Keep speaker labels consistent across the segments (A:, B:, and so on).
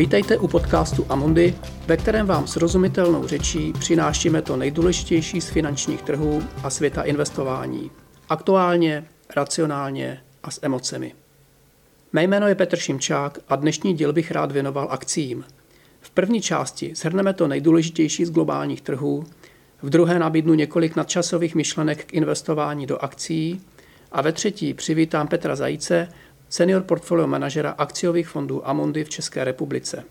A: Vítejte u podcastu Amundi, ve kterém vám srozumitelnou řečí přinášíme to nejdůležitější z finančních trhů a světa investování. Aktuálně, racionálně a s emocemi. Mé jméno je Petr Šimčák a dnešní díl bych rád věnoval akcím. V první části shrneme to nejdůležitější z globálních trhů, v druhé nabídnu několik nadčasových myšlenek k investování do akcí a ve třetí přivítám Petra Zajíce, senior portfolio manažera akciových fondů Amundi v České republice.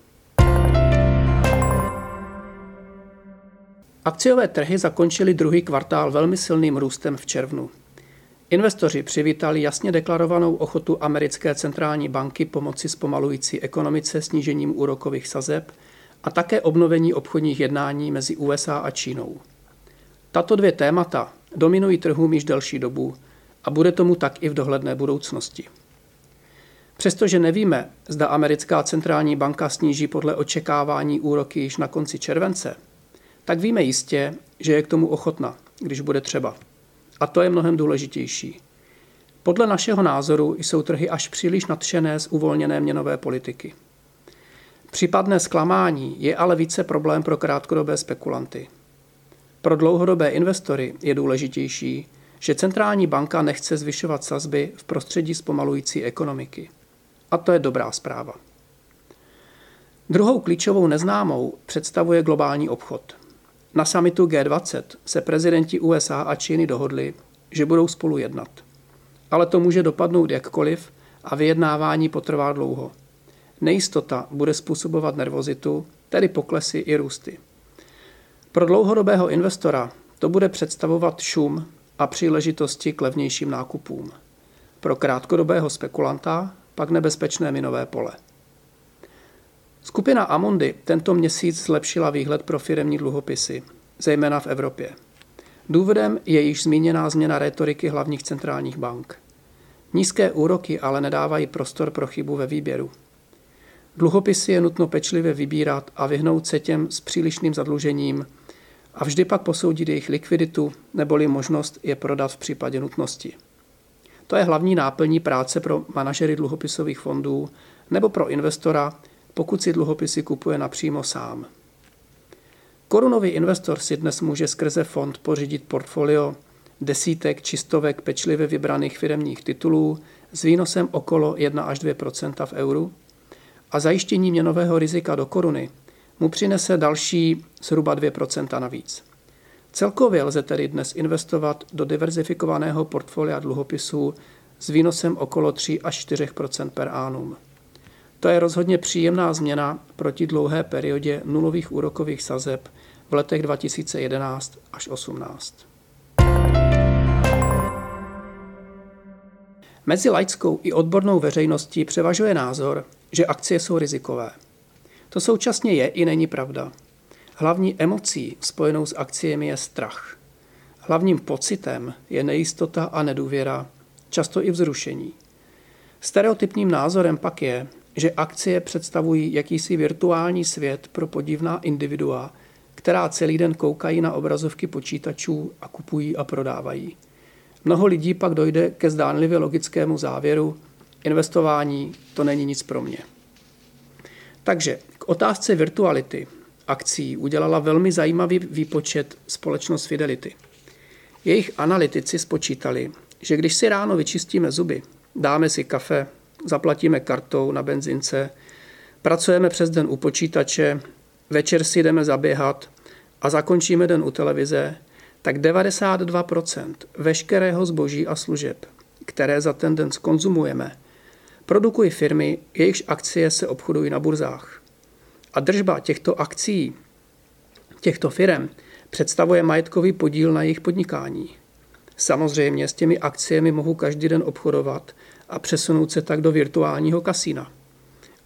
A: Akciové trhy zakončily druhý kvartál velmi silným růstem v červnu. Investoři přivítali jasně deklarovanou ochotu americké centrální banky pomoci zpomalující ekonomice snížením úrokových sazeb a také obnovení obchodních jednání mezi USA a Čínou. Tato dvě témata dominují trhům již delší dobu a bude tomu tak i v dohledné budoucnosti. Přestože nevíme, zda americká centrální banka sníží podle očekávání úroky již na konci července, tak víme jistě, že je k tomu ochotna, když bude třeba. A to je mnohem důležitější. Podle našeho názoru jsou trhy až příliš nadšené z uvolněné měnové politiky. Případné zklamání je ale více problém pro krátkodobé spekulanty. Pro dlouhodobé investory je důležitější, že centrální banka nechce zvyšovat sazby v prostředí zpomalující ekonomiky. A to je dobrá zpráva. Druhou klíčovou neznámou představuje globální obchod. Na samitu G20 se prezidenti USA a Číny dohodli, že budou spolu jednat. Ale to může dopadnout jakkoliv a vyjednávání potrvá dlouho. Nejistota bude způsobovat nervozitu, tedy poklesy i růsty. Pro dlouhodobého investora to bude představovat šum a příležitosti k levnějším nákupům. Pro krátkodobého spekulanta pak nebezpečné minové pole. Skupina Amundi tento měsíc zlepšila výhled pro firemní dluhopisy, zejména v Evropě. Důvodem je již zmíněná změna retoriky hlavních centrálních bank. Nízké úroky ale nedávají prostor pro chybu ve výběru. Dluhopisy je nutno pečlivě vybírat a vyhnout se těm s přílišným zadlužením a vždy pak posoudit jejich likviditu neboli možnost je prodat v případě nutnosti. To je hlavní náplní práce pro manažery dluhopisových fondů nebo pro investora, pokud si dluhopisy kupuje napřímo sám. Korunový investor si dnes může skrze fond pořídit portfolio desítek čistovek pečlivě vybraných firemních titulů s výnosem okolo 1 až 2% v euru a zajištění měnového rizika do koruny mu přinese další zhruba 2% navíc. Celkově lze tedy dnes investovat do diverzifikovaného portfolia dluhopisů s výnosem okolo 3 až 4 per annum. To je rozhodně příjemná změna proti dlouhé periodě nulových úrokových sazeb v letech 2011 až 2018. Mezi laickou i odbornou veřejností převažuje názor, že akcie jsou rizikové. To současně je i není pravda. Hlavní emocí spojenou s akciemi je strach. Hlavním pocitem je nejistota a nedůvěra, často i vzrušení. Stereotypním názorem pak je, že akcie představují jakýsi virtuální svět pro podivná individua, která celý den koukají na obrazovky počítačů a kupují a prodávají. Mnoho lidí pak dojde ke zdánlivě logickému závěru, investování to není nic pro mě. Takže k otázce virtuality akcí udělala velmi zajímavý výpočet společnost Fidelity. Jejich analytici spočítali, že když si ráno vyčistíme zuby, dáme si kafe, zaplatíme kartou na benzince, pracujeme přes den u počítače, večer si jdeme zaběhat a zakončíme den u televize, tak 92% veškerého zboží a služeb, které za ten den skonzumujeme, produkují firmy, jejichž akcie se obchodují na burzách. A držba těchto akcí, těchto firm, představuje majetkový podíl na jejich podnikání. Samozřejmě s těmi akciemi mohu každý den obchodovat a přesunout se tak do virtuálního kasína.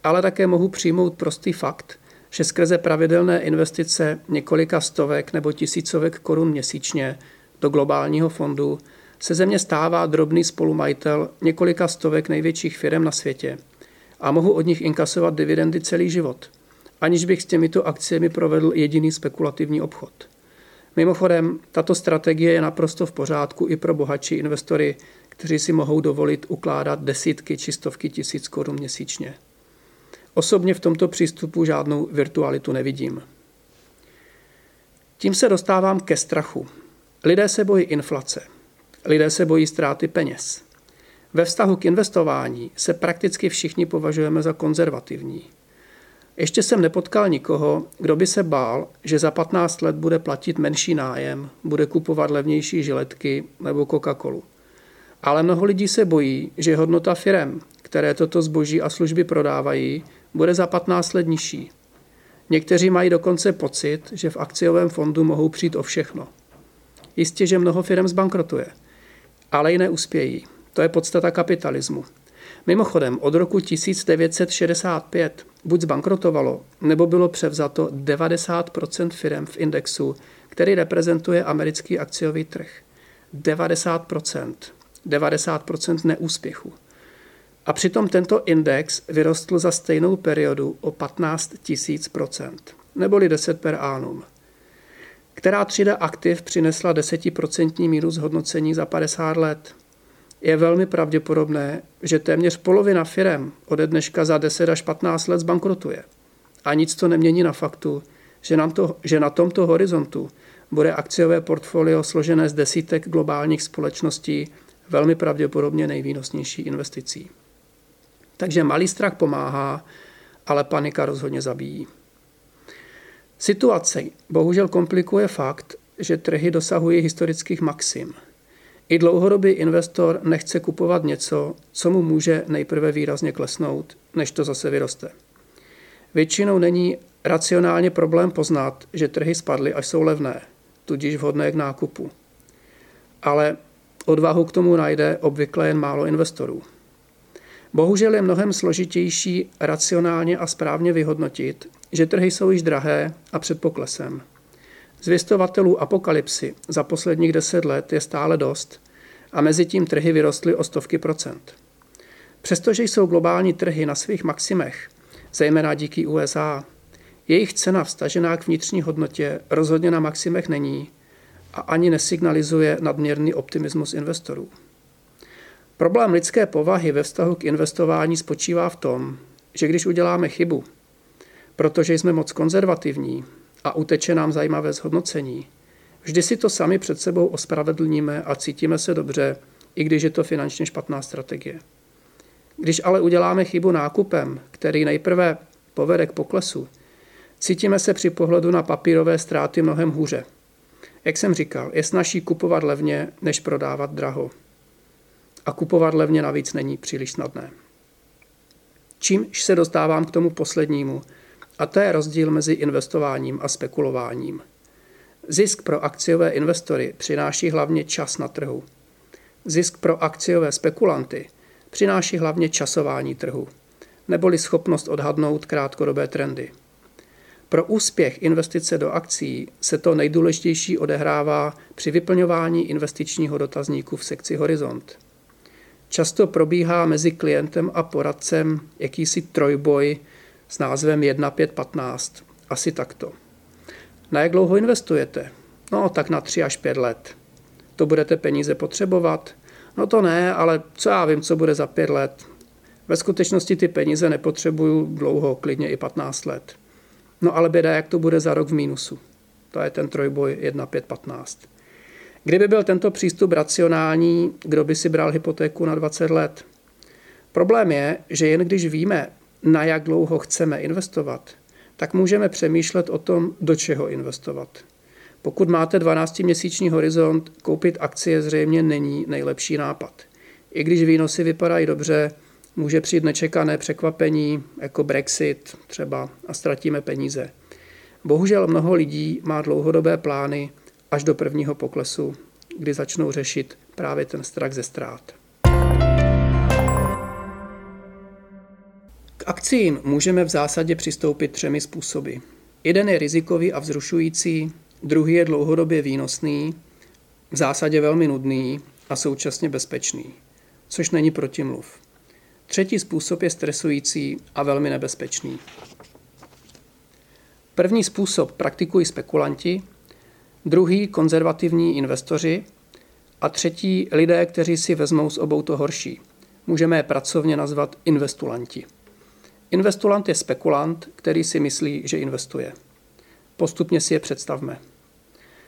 A: Ale také mohu přijmout prostý fakt, že skrze pravidelné investice několika stovek nebo tisícovek korun měsíčně do globálního fondu se země stává drobný spolumajitel několika stovek největších firm na světě a mohu od nich inkasovat dividendy celý život, aniž bych s těmito akciemi provedl jediný spekulativní obchod. Mimochodem, tato strategie je naprosto v pořádku i pro bohatší investory, kteří si mohou dovolit ukládat desítky či stovky tisíc korun měsíčně. Osobně v tomto přístupu žádnou virtualitu nevidím. Tím se dostávám ke strachu. Lidé se bojí inflace. Lidé se bojí ztráty peněz. Ve vztahu k investování se prakticky všichni považujeme za konzervativní. Ještě jsem nepotkal nikoho, kdo by se bál, že za 15 let bude platit menší nájem, bude kupovat levnější žiletky nebo Coca-Colu. Ale mnoho lidí se bojí, že hodnota firem, které toto zboží a služby prodávají, bude za 15 let nižší. Někteří mají dokonce pocit, že v akciovém fondu mohou přijít o všechno. Jistě, že mnoho firm zbankrotuje, ale i neuspějí. To je podstata kapitalismu. Mimochodem, od roku 1965 buď zbankrotovalo, nebo bylo převzato 90% firm v indexu, který reprezentuje americký akciový trh. 90% 90% neúspěchu. A přitom tento index vyrostl za stejnou periodu o 15 000 neboli 10 per annum. Která třída aktiv přinesla 10% mínus hodnocení za 50 let? Je velmi pravděpodobné, že téměř polovina firem ode dneška za 10 až 15 let zbankrotuje. A nic to nemění na faktu, že na, to, že na tomto horizontu bude akciové portfolio složené z desítek globálních společností velmi pravděpodobně nejvýnosnější investicí. Takže malý strach pomáhá, ale panika rozhodně zabíjí. Situace bohužel komplikuje fakt, že trhy dosahují historických maxim. I dlouhodobý investor nechce kupovat něco, co mu může nejprve výrazně klesnout, než to zase vyroste. Většinou není racionálně problém poznat, že trhy spadly až jsou levné, tudíž vhodné k nákupu. Ale odvahu k tomu najde obvykle jen málo investorů. Bohužel je mnohem složitější racionálně a správně vyhodnotit, že trhy jsou již drahé a před poklesem. Zvěstovatelů apokalypsy za posledních deset let je stále dost a mezi tím trhy vyrostly o stovky procent. Přestože jsou globální trhy na svých maximech, zejména díky USA, jejich cena vstažená k vnitřní hodnotě rozhodně na maximech není a ani nesignalizuje nadměrný optimismus investorů. Problém lidské povahy ve vztahu k investování spočívá v tom, že když uděláme chybu, protože jsme moc konzervativní a uteče nám zajímavé zhodnocení, vždy si to sami před sebou ospravedlníme a cítíme se dobře, i když je to finančně špatná strategie. Když ale uděláme chybu nákupem, který nejprve povede k poklesu, cítíme se při pohledu na papírové ztráty mnohem hůře. Jak jsem říkal, je snažší kupovat levně, než prodávat draho a kupovat levně navíc není příliš snadné. Čímž se dostávám k tomu poslednímu, a to je rozdíl mezi investováním a spekulováním. Zisk pro akciové investory přináší hlavně čas na trhu. Zisk pro akciové spekulanty přináší hlavně časování trhu, neboli schopnost odhadnout krátkodobé trendy. Pro úspěch investice do akcí se to nejdůležitější odehrává při vyplňování investičního dotazníku v sekci Horizont. Často probíhá mezi klientem a poradcem jakýsi trojboj s názvem 1515. Asi takto. Na jak dlouho investujete? No, tak na 3 až 5 let. To budete peníze potřebovat? No to ne, ale co já vím, co bude za 5 let. Ve skutečnosti ty peníze nepotřebuju dlouho, klidně i 15 let. No ale běda, jak to bude za rok v mínusu. To je ten trojboj 1515. Kdyby byl tento přístup racionální, kdo by si bral hypotéku na 20 let? Problém je, že jen když víme, na jak dlouho chceme investovat, tak můžeme přemýšlet o tom, do čeho investovat. Pokud máte 12-měsíční horizont, koupit akcie zřejmě není nejlepší nápad. I když výnosy vypadají dobře, může přijít nečekané překvapení, jako Brexit třeba, a ztratíme peníze. Bohužel mnoho lidí má dlouhodobé plány, až do prvního poklesu, kdy začnou řešit právě ten strach ze ztrát. Akcím můžeme v zásadě přistoupit třemi způsoby. Jeden je rizikový a vzrušující, druhý je dlouhodobě výnosný, v zásadě velmi nudný a současně bezpečný, což není protimluv. Třetí způsob je stresující a velmi nebezpečný. První způsob praktikují spekulanti, druhý konzervativní investoři a třetí lidé, kteří si vezmou z obou to horší. Můžeme je pracovně nazvat investulanti. Investulant je spekulant, který si myslí, že investuje. Postupně si je představme.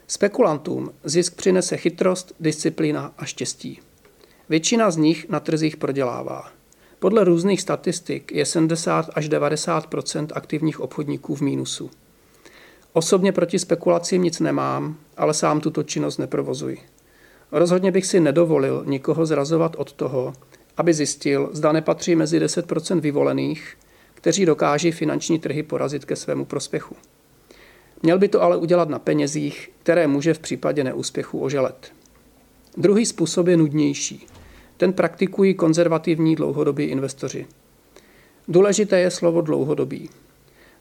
A: Spekulantům zisk přinese chytrost, disciplína a štěstí. Většina z nich na trzích prodělává. Podle různých statistik je 70 až 90 aktivních obchodníků v mínusu. Osobně proti spekulacím nic nemám, ale sám tuto činnost neprovozuji. Rozhodně bych si nedovolil nikoho zrazovat od toho, aby zjistil, zda nepatří mezi 10% vyvolených, kteří dokáží finanční trhy porazit ke svému prospěchu. Měl by to ale udělat na penězích, které může v případě neúspěchu oželet. Druhý způsob je nudnější. Ten praktikují konzervativní dlouhodobí investoři. Důležité je slovo dlouhodobý.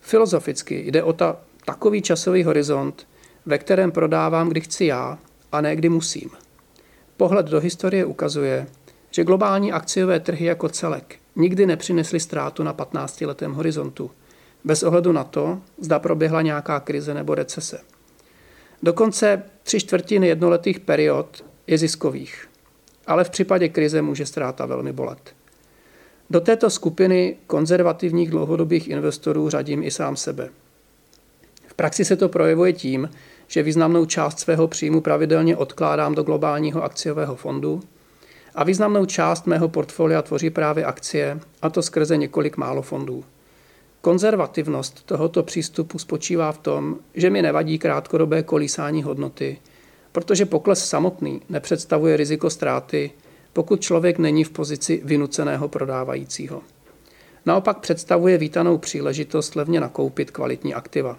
A: Filozoficky jde o ta, takový časový horizont, ve kterém prodávám, kdy chci já, a ne kdy musím. Pohled do historie ukazuje, že globální akciové trhy jako celek nikdy nepřinesly ztrátu na 15-letém horizontu, bez ohledu na to, zda proběhla nějaká krize nebo recese. Dokonce tři čtvrtiny jednoletých period je ziskových, ale v případě krize může ztráta velmi bolet. Do této skupiny konzervativních dlouhodobých investorů řadím i sám sebe. V praxi se to projevuje tím, že významnou část svého příjmu pravidelně odkládám do globálního akciového fondu a významnou část mého portfolia tvoří právě akcie, a to skrze několik málo fondů. Konzervativnost tohoto přístupu spočívá v tom, že mi nevadí krátkodobé kolísání hodnoty, protože pokles samotný nepředstavuje riziko ztráty, pokud člověk není v pozici vynuceného prodávajícího. Naopak představuje vítanou příležitost levně nakoupit kvalitní aktiva.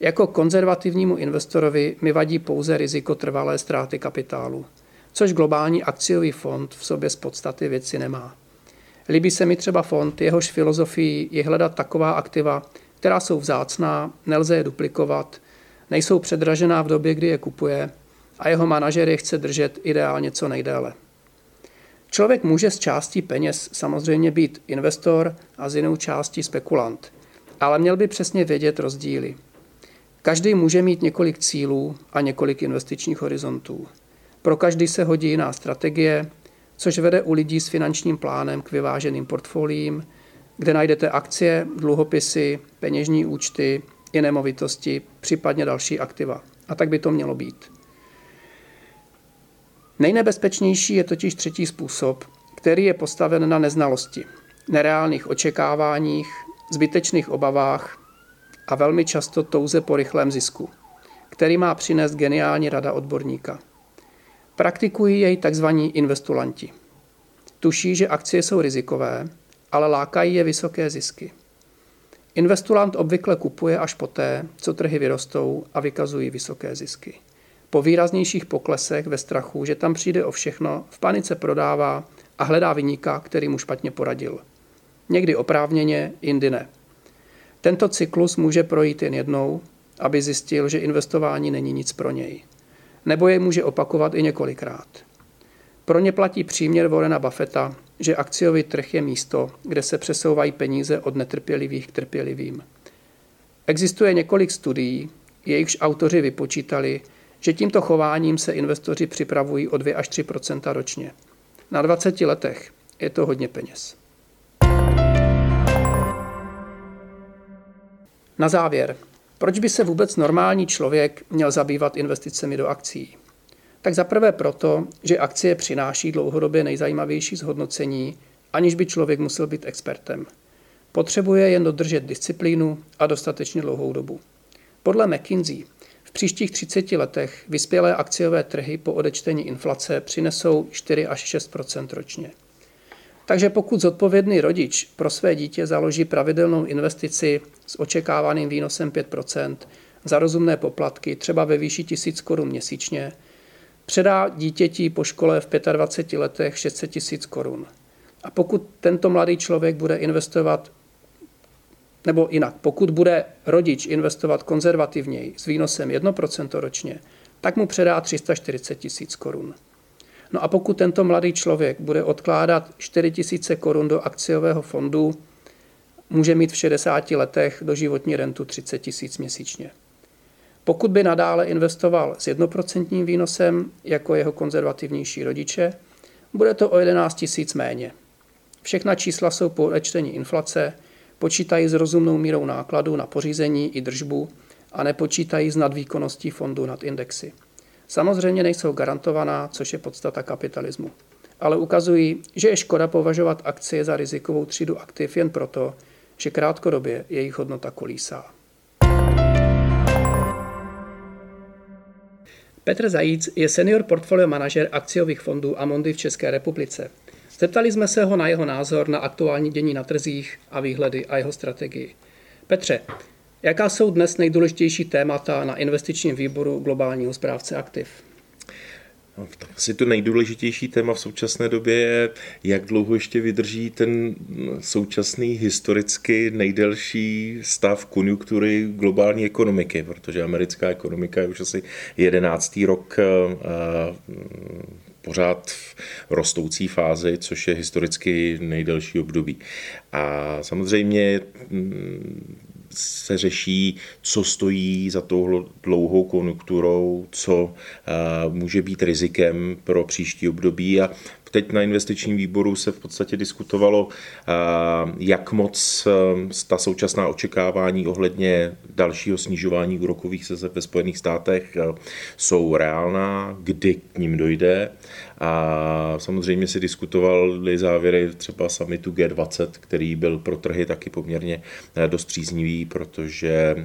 A: Jako konzervativnímu investorovi mi vadí pouze riziko trvalé ztráty kapitálu, což globální akciový fond v sobě z podstaty věci nemá. Líbí se mi třeba fond, jehož filozofií je hledat taková aktiva, která jsou vzácná, nelze je duplikovat, nejsou předražená v době, kdy je kupuje a jeho manažer je chce držet ideálně co nejdéle. Člověk může z částí peněz samozřejmě být investor a z jinou částí spekulant, ale měl by přesně vědět rozdíly. Každý může mít několik cílů a několik investičních horizontů. Pro každý se hodí jiná strategie, což vede u lidí s finančním plánem k vyváženým portfoliím, kde najdete akcie, dluhopisy, peněžní účty i nemovitosti, případně další aktiva. A tak by to mělo být. Nejnebezpečnější je totiž třetí způsob, který je postaven na neznalosti, nereálných očekáváních, zbytečných obavách a velmi často touze po rychlém zisku, který má přinést geniální rada odborníka. Praktikují jej tzv. investulanti. Tuší, že akcie jsou rizikové, ale lákají je vysoké zisky. Investulant obvykle kupuje až poté, co trhy vyrostou a vykazují vysoké zisky. Po výraznějších poklesech ve strachu, že tam přijde o všechno, v panice prodává a hledá vyníka, který mu špatně poradil. Někdy oprávněně, jindy ne. Tento cyklus může projít jen jednou, aby zjistil, že investování není nic pro něj. Nebo je může opakovat i několikrát. Pro ně platí příměr Warrena Buffetta, že akciový trh je místo, kde se přesouvají peníze od netrpělivých k trpělivým. Existuje několik studií, jejichž autoři vypočítali, že tímto chováním se investoři připravují o 2 až 3 ročně. Na 20 letech je to hodně peněz. Na závěr, proč by se vůbec normální člověk měl zabývat investicemi do akcí? Tak zaprvé proto, že akcie přináší dlouhodobě nejzajímavější zhodnocení, aniž by člověk musel být expertem. Potřebuje jen dodržet disciplínu a dostatečně dlouhou dobu. Podle McKinsey v příštích 30 letech vyspělé akciové trhy po odečtení inflace přinesou 4 až 6 ročně. Takže pokud zodpovědný rodič pro své dítě založí pravidelnou investici s očekávaným výnosem 5% za rozumné poplatky, třeba ve výši 1000 korun měsíčně, předá dítěti po škole v 25 letech 600 tisíc korun. A pokud tento mladý člověk bude investovat, nebo jinak, pokud bude rodič investovat konzervativněji s výnosem 1% ročně, tak mu předá 340 tisíc korun. No a pokud tento mladý člověk bude odkládat 4 000 korun do akciového fondu, může mít v 60 letech do životní rentu 30 tisíc měsíčně. Pokud by nadále investoval s jednoprocentním výnosem jako jeho konzervativnější rodiče, bude to o 11 tisíc méně. Všechna čísla jsou po odečtení inflace, počítají s rozumnou mírou nákladu na pořízení i držbu a nepočítají s nadvýkonností fondu nad indexy. Samozřejmě nejsou garantovaná, což je podstata kapitalismu. Ale ukazují, že je škoda považovat akcie za rizikovou třídu aktiv jen proto, že krátkodobě jejich hodnota kolísá. Petr Zajíc je senior portfolio manažer akciových fondů Amondy v České republice. Zeptali jsme se ho na jeho názor na aktuální dění na trzích a výhledy a jeho strategii. Petře, jaká jsou dnes nejdůležitější témata na investičním výboru globálního správce aktiv?
B: No, asi to nejdůležitější téma v současné době je, jak dlouho ještě vydrží ten současný historicky nejdelší stav konjunktury globální ekonomiky, protože americká ekonomika je už asi jedenáctý rok pořád v rostoucí fázi, což je historicky nejdelší období. A samozřejmě se řeší, co stojí za tou dlouhou konjunkturou, co může být rizikem pro příští období. A teď na investičním výboru se v podstatě diskutovalo, jak moc ta současná očekávání ohledně dalšího snižování úrokových sazeb ve Spojených státech jsou reálná, kdy k ním dojde. A samozřejmě si diskutovali závěry třeba summitu G20, který byl pro trhy taky poměrně dost příznivý, protože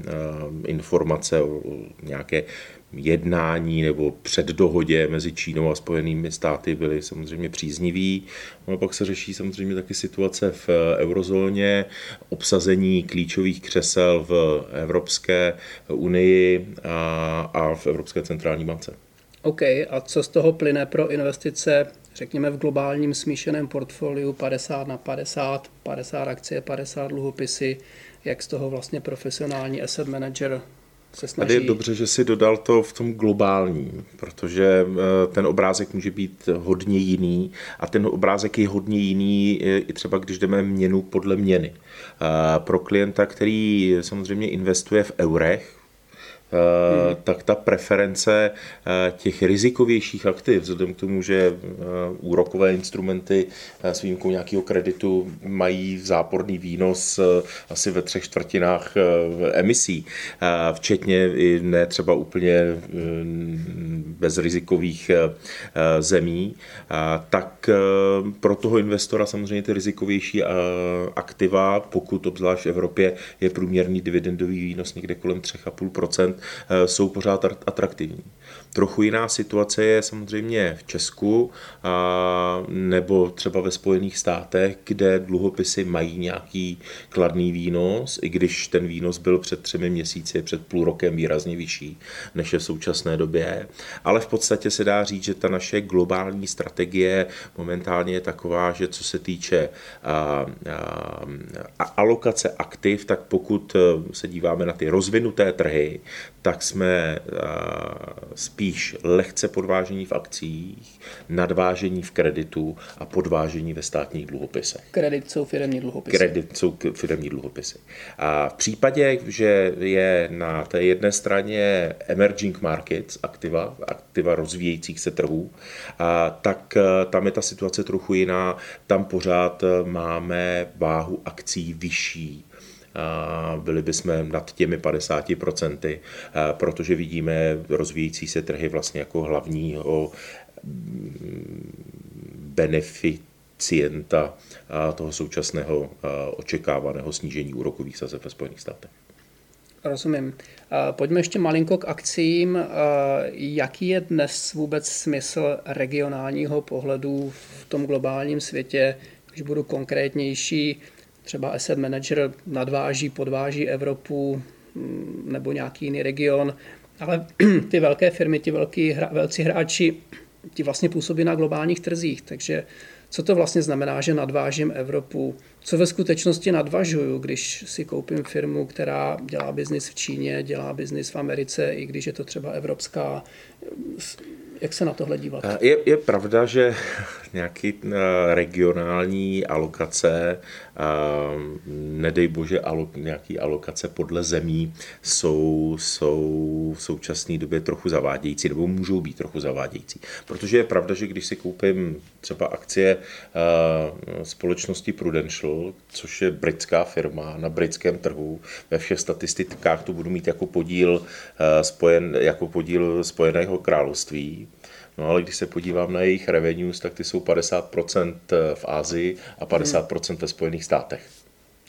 B: informace o nějaké jednání nebo předdohodě mezi Čínou a Spojenými státy byly samozřejmě příznivý. No pak se řeší samozřejmě taky situace v eurozóně, obsazení klíčových křesel v Evropské unii a, a v Evropské centrální bance.
A: OK, a co z toho plyne pro investice, řekněme v globálním smíšeném portfoliu 50 na 50, 50 akcie, 50 dluhopisy, jak z toho vlastně profesionální asset manager se snaží...
B: Tady je dobře, že si dodal to v tom globálním, protože eh, ten obrázek může být hodně jiný a ten obrázek je hodně jiný i třeba, když jdeme měnu podle měny. Eh, pro klienta, který samozřejmě investuje v eurech, hmm. tak ta preference eh, těch rizikovějších aktiv, vzhledem k tomu, že eh, úrokové instrumenty s výjimkou nějakého kreditu mají záporný výnos asi ve třech čtvrtinách emisí, včetně i ne třeba úplně bezrizikových zemí, tak pro toho investora samozřejmě ty rizikovější aktiva, pokud obzvlášť v Evropě je průměrný dividendový výnos někde kolem 3,5%, Eh, jsou pořád atraktivní. Trochu jiná situace je samozřejmě v Česku nebo třeba ve Spojených státech, kde dluhopisy mají nějaký kladný výnos, i když ten výnos byl před třemi měsíci, před půl rokem výrazně vyšší, než je v současné době. Ale v podstatě se dá říct, že ta naše globální strategie momentálně je taková, že co se týče a, a, alokace aktiv, tak pokud se díváme na ty rozvinuté trhy, tak jsme spíš lehce podvážení v akcích, nadvážení v kreditu a podvážení ve státních dluhopisech.
A: Kredit jsou firmní dluhopisy.
B: Kredit jsou firmní dluhopisy. A v případě, že je na té jedné straně emerging markets, aktiva, aktiva rozvíjejících se trhů, a tak e, tam je ta situace trochu jiná. Tam pořád e, máme váhu akcí vyšší byli bychom nad těmi 50%, protože vidíme rozvíjící se trhy vlastně jako hlavního mm, beneficienta toho současného očekávaného snížení úrokových sazeb ve Spojených státech.
A: Rozumím. Pojďme ještě malinko k akcím. Jaký je dnes vůbec smysl regionálního pohledu v tom globálním světě? Když budu konkrétnější, třeba asset manager nadváží, podváží Evropu mm, nebo nějaký jiný region, ale ty velké firmy, ti velký, velcí hráči, ti vlastně působí na globálních trzích, takže co to vlastně znamená, že nadvážím Evropu? Co ve skutečnosti nadvažuju, když si koupím firmu, která dělá biznis v Číně, dělá biznis v Americe, i když je to třeba evropská? Jak se na tohle dívat?
B: Je, je pravda, že nějaký regionální alokace, nedej bože alo, nějaký alokace podle zemí jsou, jsou v současné době trochu zavádějící, nebo můžou být trochu zavádějící. Protože je pravda, že když si koupím třeba akcie společnosti Prudential, což je britská firma na britském trhu, ve všech statistikách to budu mít jako podíl, spojen, jako podíl Spojeného království, No ale když se podívám na jejich revenues, tak ty jsou 50% v Ázii a 50% ve Spojených státech.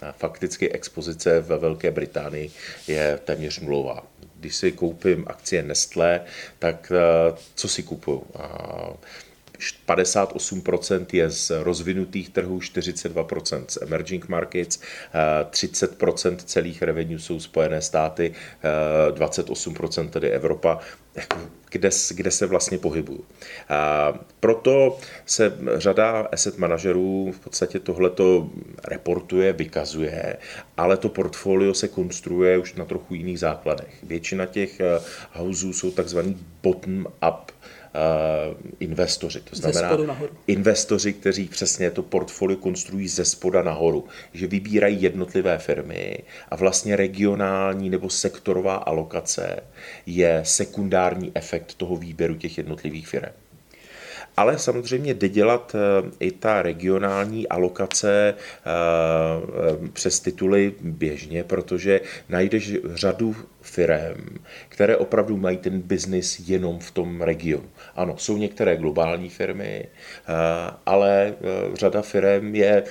B: A fakticky expozice ve Velké Británii je téměř nulová. Když si koupím akcie Nestlé, tak eh, co si kupuju? 58% je z rozvinutých trhů, 42% z emerging markets, 30% celých revenue jsou Spojené státy, 28% tedy Evropa, jako kde, kde se vlastně pohybuju. A proto se řada asset manažerů v podstatě tohleto reportuje, vykazuje, ale to portfolio se konstruuje už na trochu jiných základech. Většina těch eh, houseů jsou takzvaný bottom-up investoři. To znamená investoři, kteří přesně to portfolio konstruují ze spoda nahoru, že vybírají jednotlivé firmy a vlastně regionální nebo sektorová alokace je sekundární efekt toho výběru těch jednotlivých firm. Ale samozřejmě jde dělat eh, i ta regionální alokace eh, přes tituly běžně, protože najdeš řadu firm, které opravdu mají ten biznis jenom v tom regionu. Ano, jsou některé globální firmy, eh, ale řada firm je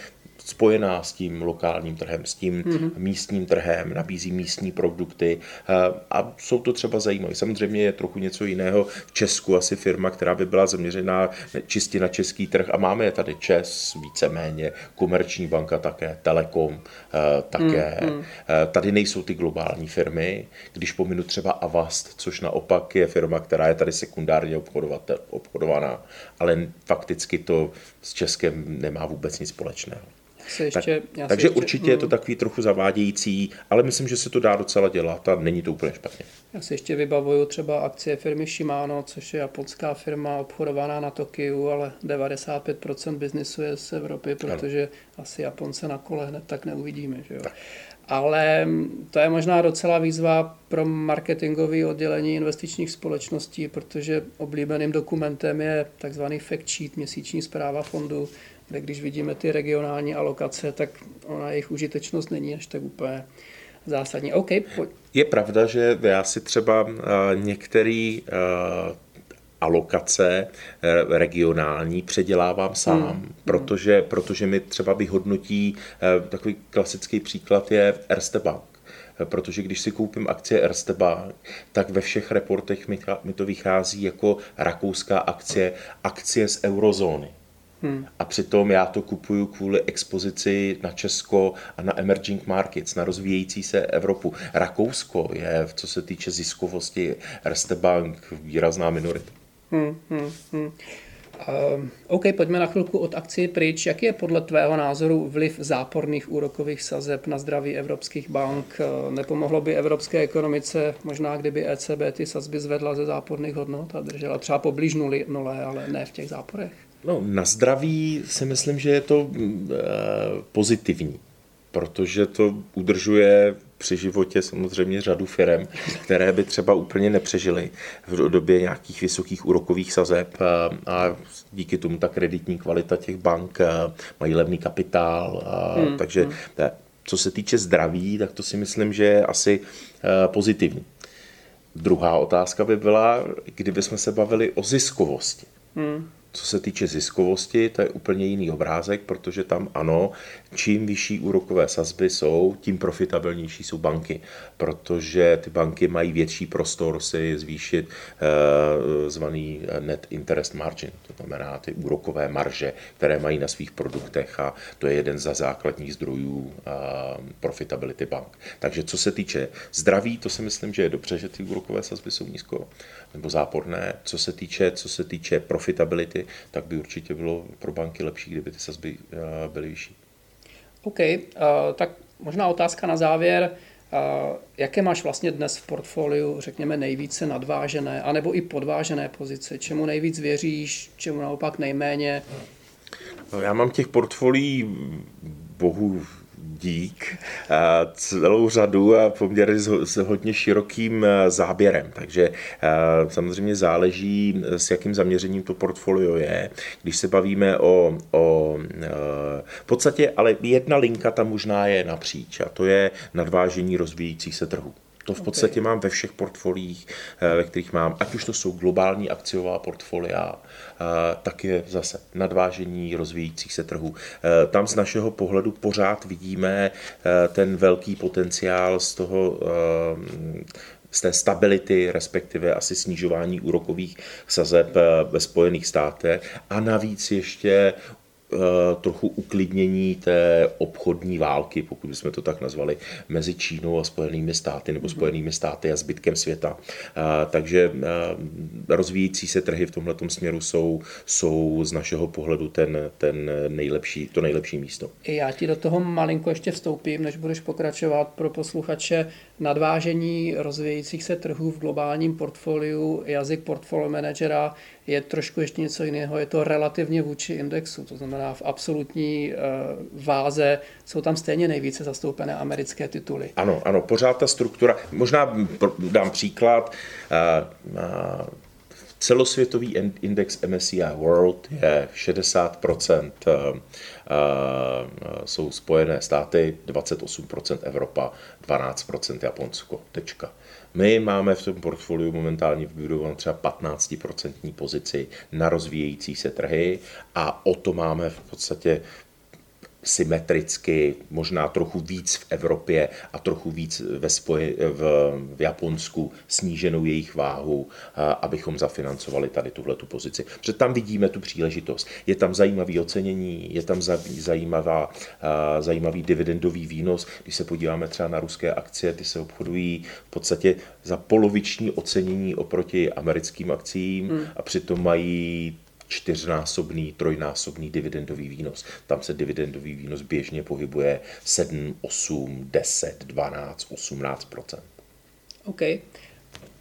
B: spojená s tím lokálním trhem, s tím mm-hmm. místním trhem, nabízí místní produkty eh, a jsou to třeba zajímavé. Samozřejmě je trochu něco jiného v Česku, asi firma, která by byla zaměřená čistě na český trh a máme je tady Čes, víceméně, Komerční banka také, Telekom eh, také. Mm-hmm. Tady nejsou ty globální firmy, když pominu třeba Avast, což naopak je firma, která je tady sekundárně obchodovaná, ale fakticky to s Českem nemá vůbec nic společného
A: se ještě,
B: tak, takže ještě, určitě mm. je to takový trochu zavádějící, ale myslím, že se to dá docela dělat a není to úplně špatně.
A: Já si ještě vybavuju třeba akcie firmy Shimano, což je japonská firma obchodovaná na Tokiu, ale 95% biznisu je z Evropy, protože ano. asi Japonce na kole hned tak neuvidíme. Že jo? Tak. Ale to je možná docela výzva pro marketingové oddělení investičních společností, protože oblíbeným dokumentem je takzvaný fact sheet, měsíční zpráva fondu, kde když vidíme ty regionální alokace, tak ona jejich užitečnost není až tak úplně zásadní. OK, pojď.
B: Je pravda, že já si třeba uh, některé uh, alokace uh, regionální předělávám sám, hmm. protože, protože mi třeba vyhodnotí, takový klasický příklad je Erste Bank protože když si koupím akcie Erste Bank, tak ve všech reportech mi, mi to vychází jako rakouská akcie, akcie z eurozóny. Hmm. A přitom já to kupuju kvůli expozici na Česko a na emerging markets, na rozvíjející se Evropu. Rakousko je, co se týče ziskovosti, Erste Bank výrazná minorita. Hmm, hmm,
A: hmm. Uh, OK, pojďme na chvilku od akcí pryč. Jaký je podle tvého názoru vliv záporných úrokových sazeb na zdraví evropských bank? Uh, nepomohlo by evropské ekonomice, možná kdyby ECB ty sazby zvedla ze záporných hodnot a držela třeba poblíž nuly, nule, ale ne v těch záporech?
B: No, na zdraví si myslím, že je to e, pozitivní, protože to udržuje při životě samozřejmě řadu firm, které by třeba úplně nepřežily v době nějakých vysokých úrokových sazeb a, a díky tomu ta kreditní kvalita těch bank a, mají levný kapitál, a, hmm. takže hmm. co se týče zdraví, tak to si myslím, že je asi pozitivní. Druhá otázka by byla, kdybychom se bavili o ziskovosti. Hmm. Co se týče ziskovosti, to je úplně jiný obrázek, protože tam ano, čím vyšší úrokové sazby jsou, tím profitabilnější jsou banky, protože ty banky mají větší prostor si zvýšit eh, zvaný net interest margin, to znamená ty úrokové marže, které mají na svých produktech a to je jeden ze základních zdrojů eh, profitability bank. Takže co se týče zdraví, to si myslím, že je dobře, že ty úrokové sazby jsou nízko nebo záporné. Co se týče, co se týče profitability, tak by určitě bylo pro banky lepší, kdyby ty sazby eh, byly vyšší.
A: OK, uh, tak možná otázka na závěr. Uh, jaké máš vlastně dnes v portfoliu, řekněme, nejvíce nadvážené, anebo i podvážené pozice? Čemu nejvíc věříš, čemu naopak nejméně?
B: No, já mám těch portfolií bohu dík, celou řadu a poměrně s hodně širokým e, záběrem. Takže e, samozřejmě záleží, s jakým zaměřením to portfolio je. Když se bavíme o, o e, v podstatě, ale jedna linka tam možná je napříč a to je nadvážení rozvíjících se trhů. To v podstatě okay. mám ve všech portfoliích, ve kterých mám, ať už to jsou globální akciová portfolia, tak je zase nadvážení rozvíjících se trhů. E, tam z našeho pohledu pořád vidíme ten velký potenciál z toho z té stability, respektive asi snižování úrokových sazeb ve Spojených státech a navíc ještě Eh, trochu uklidnění té obchodní války, pokud bychom to tak nazvali, mezi Čínou a Spojenými státy nebo Spojenými státy a zbytkem světa. Eh, takže eh, rozvíjící se trhy v tomto směru jsou, jsou z našeho pohledu ten, ten nejlepší, to nejlepší místo.
A: Já ti do toho malinko ještě vstoupím, než budeš pokračovat pro posluchače nadvážení rozvíjejících se trhů v globálním portfoliu, jazyk portfolio manažera je trošku ještě něco jiného, je to relativně vůči indexu, to znamená v absolutní eh, váze jsou tam stejně nejvíce zastoupené americké tituly.
B: Ano, ano, pořád ta struktura, možná dám příklad, eh, eh, celosvětový index MSCI World je 60% jsou Spojené státy, 28% Evropa, 12% Japonsko. Tečka. My máme v tom portfoliu momentálně vybudovanou třeba 15% pozici na rozvíjející se trhy a o to máme v podstatě symetricky, možná trochu víc v Evropě a trochu víc ve spoje, v, v Japonsku sníženou jejich váhu, abychom zafinancovali tady tuhle tu pozici. Protože tam vidíme tu příležitost. Je tam zajímavý ocenění, je tam zajímavá, zajímavý dividendový výnos. Když se podíváme třeba na ruské akcie, ty se obchodují v podstatě za poloviční ocenění oproti americkým akcím hmm. a přitom mají čtyřnásobný, trojnásobný dividendový výnos. Tam se dividendový výnos běžně pohybuje 7, 8, 10, 12, 18%
A: OK.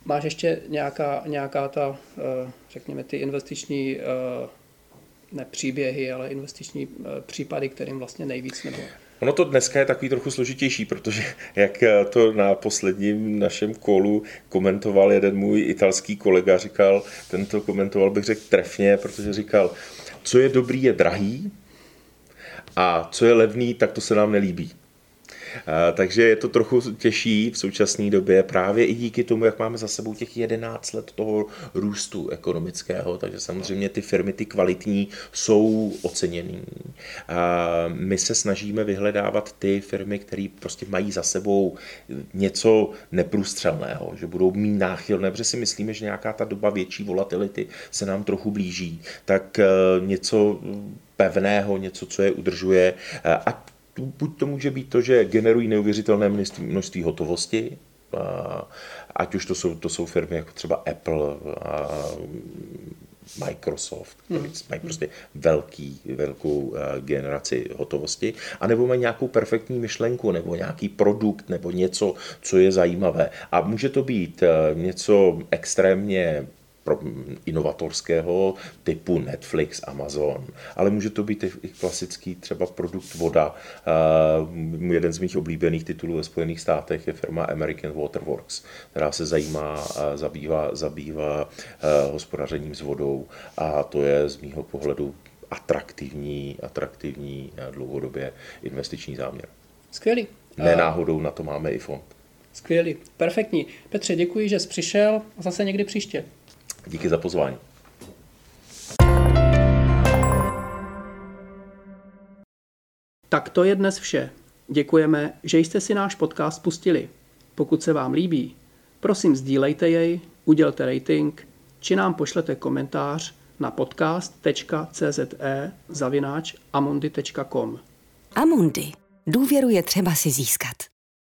A: Máš ještě nějaká, nějaká ta, eh, řekněme, ty investiční eh, ne příběhy, ale investiční eh, případy, kterým vlastně nejvíc nebo
B: Ono to dneska je takový trochu složitější, protože jak to na posledním našem kolu komentoval jeden můj italský kolega, říkal, ten to komentoval bych řekl trefně, protože říkal, co je dobrý, je drahý a co je levný, tak to se nám nelíbí. Takže je to trochu těžší v současné době právě i díky tomu, jak máme za sebou těch 11 let toho růstu ekonomického, takže samozřejmě ty firmy, ty kvalitní, jsou oceněný. My se snažíme vyhledávat ty firmy, které prostě mají za sebou něco neprůstřelného, že budou mít náchylné, protože si myslíme, že nějaká ta doba větší volatility se nám trochu blíží, tak e, něco pevného, něco, co je udržuje, a buď to může být to, že generují neuvěřitelné množství, množství hotovosti, ať už to jsou, to jsou firmy jako třeba Apple, a Microsoft, hmm. mají prostě velký, velkou generaci hotovosti, anebo mají nějakou perfektní myšlenku, nebo nějaký produkt, nebo něco, co je zajímavé. A může to být něco extrémně inovatorského typu Netflix, Amazon, ale může to být i klasický třeba produkt voda. Uh, jeden z mých oblíbených titulů ve Spojených státech je firma American Waterworks, která se zajímá, zabývá, zabývá uh, hospodařením s vodou a to je z mýho pohledu atraktivní, atraktivní dlouhodobě investiční záměr.
A: Skvělý.
B: Nenáhodou na to máme i fond.
A: Skvělý, perfektní. Petře, děkuji, že jsi přišel a zase někdy příště.
B: Díky za pozvání.
A: Tak to je dnes vše. Děkujeme, že jste si náš podcast pustili. Pokud se vám líbí, prosím sdílejte jej, udělte rating, či nám pošlete komentář na podcast.cze zavináč amundi.com.
C: Amundi. Důvěru je třeba si získat.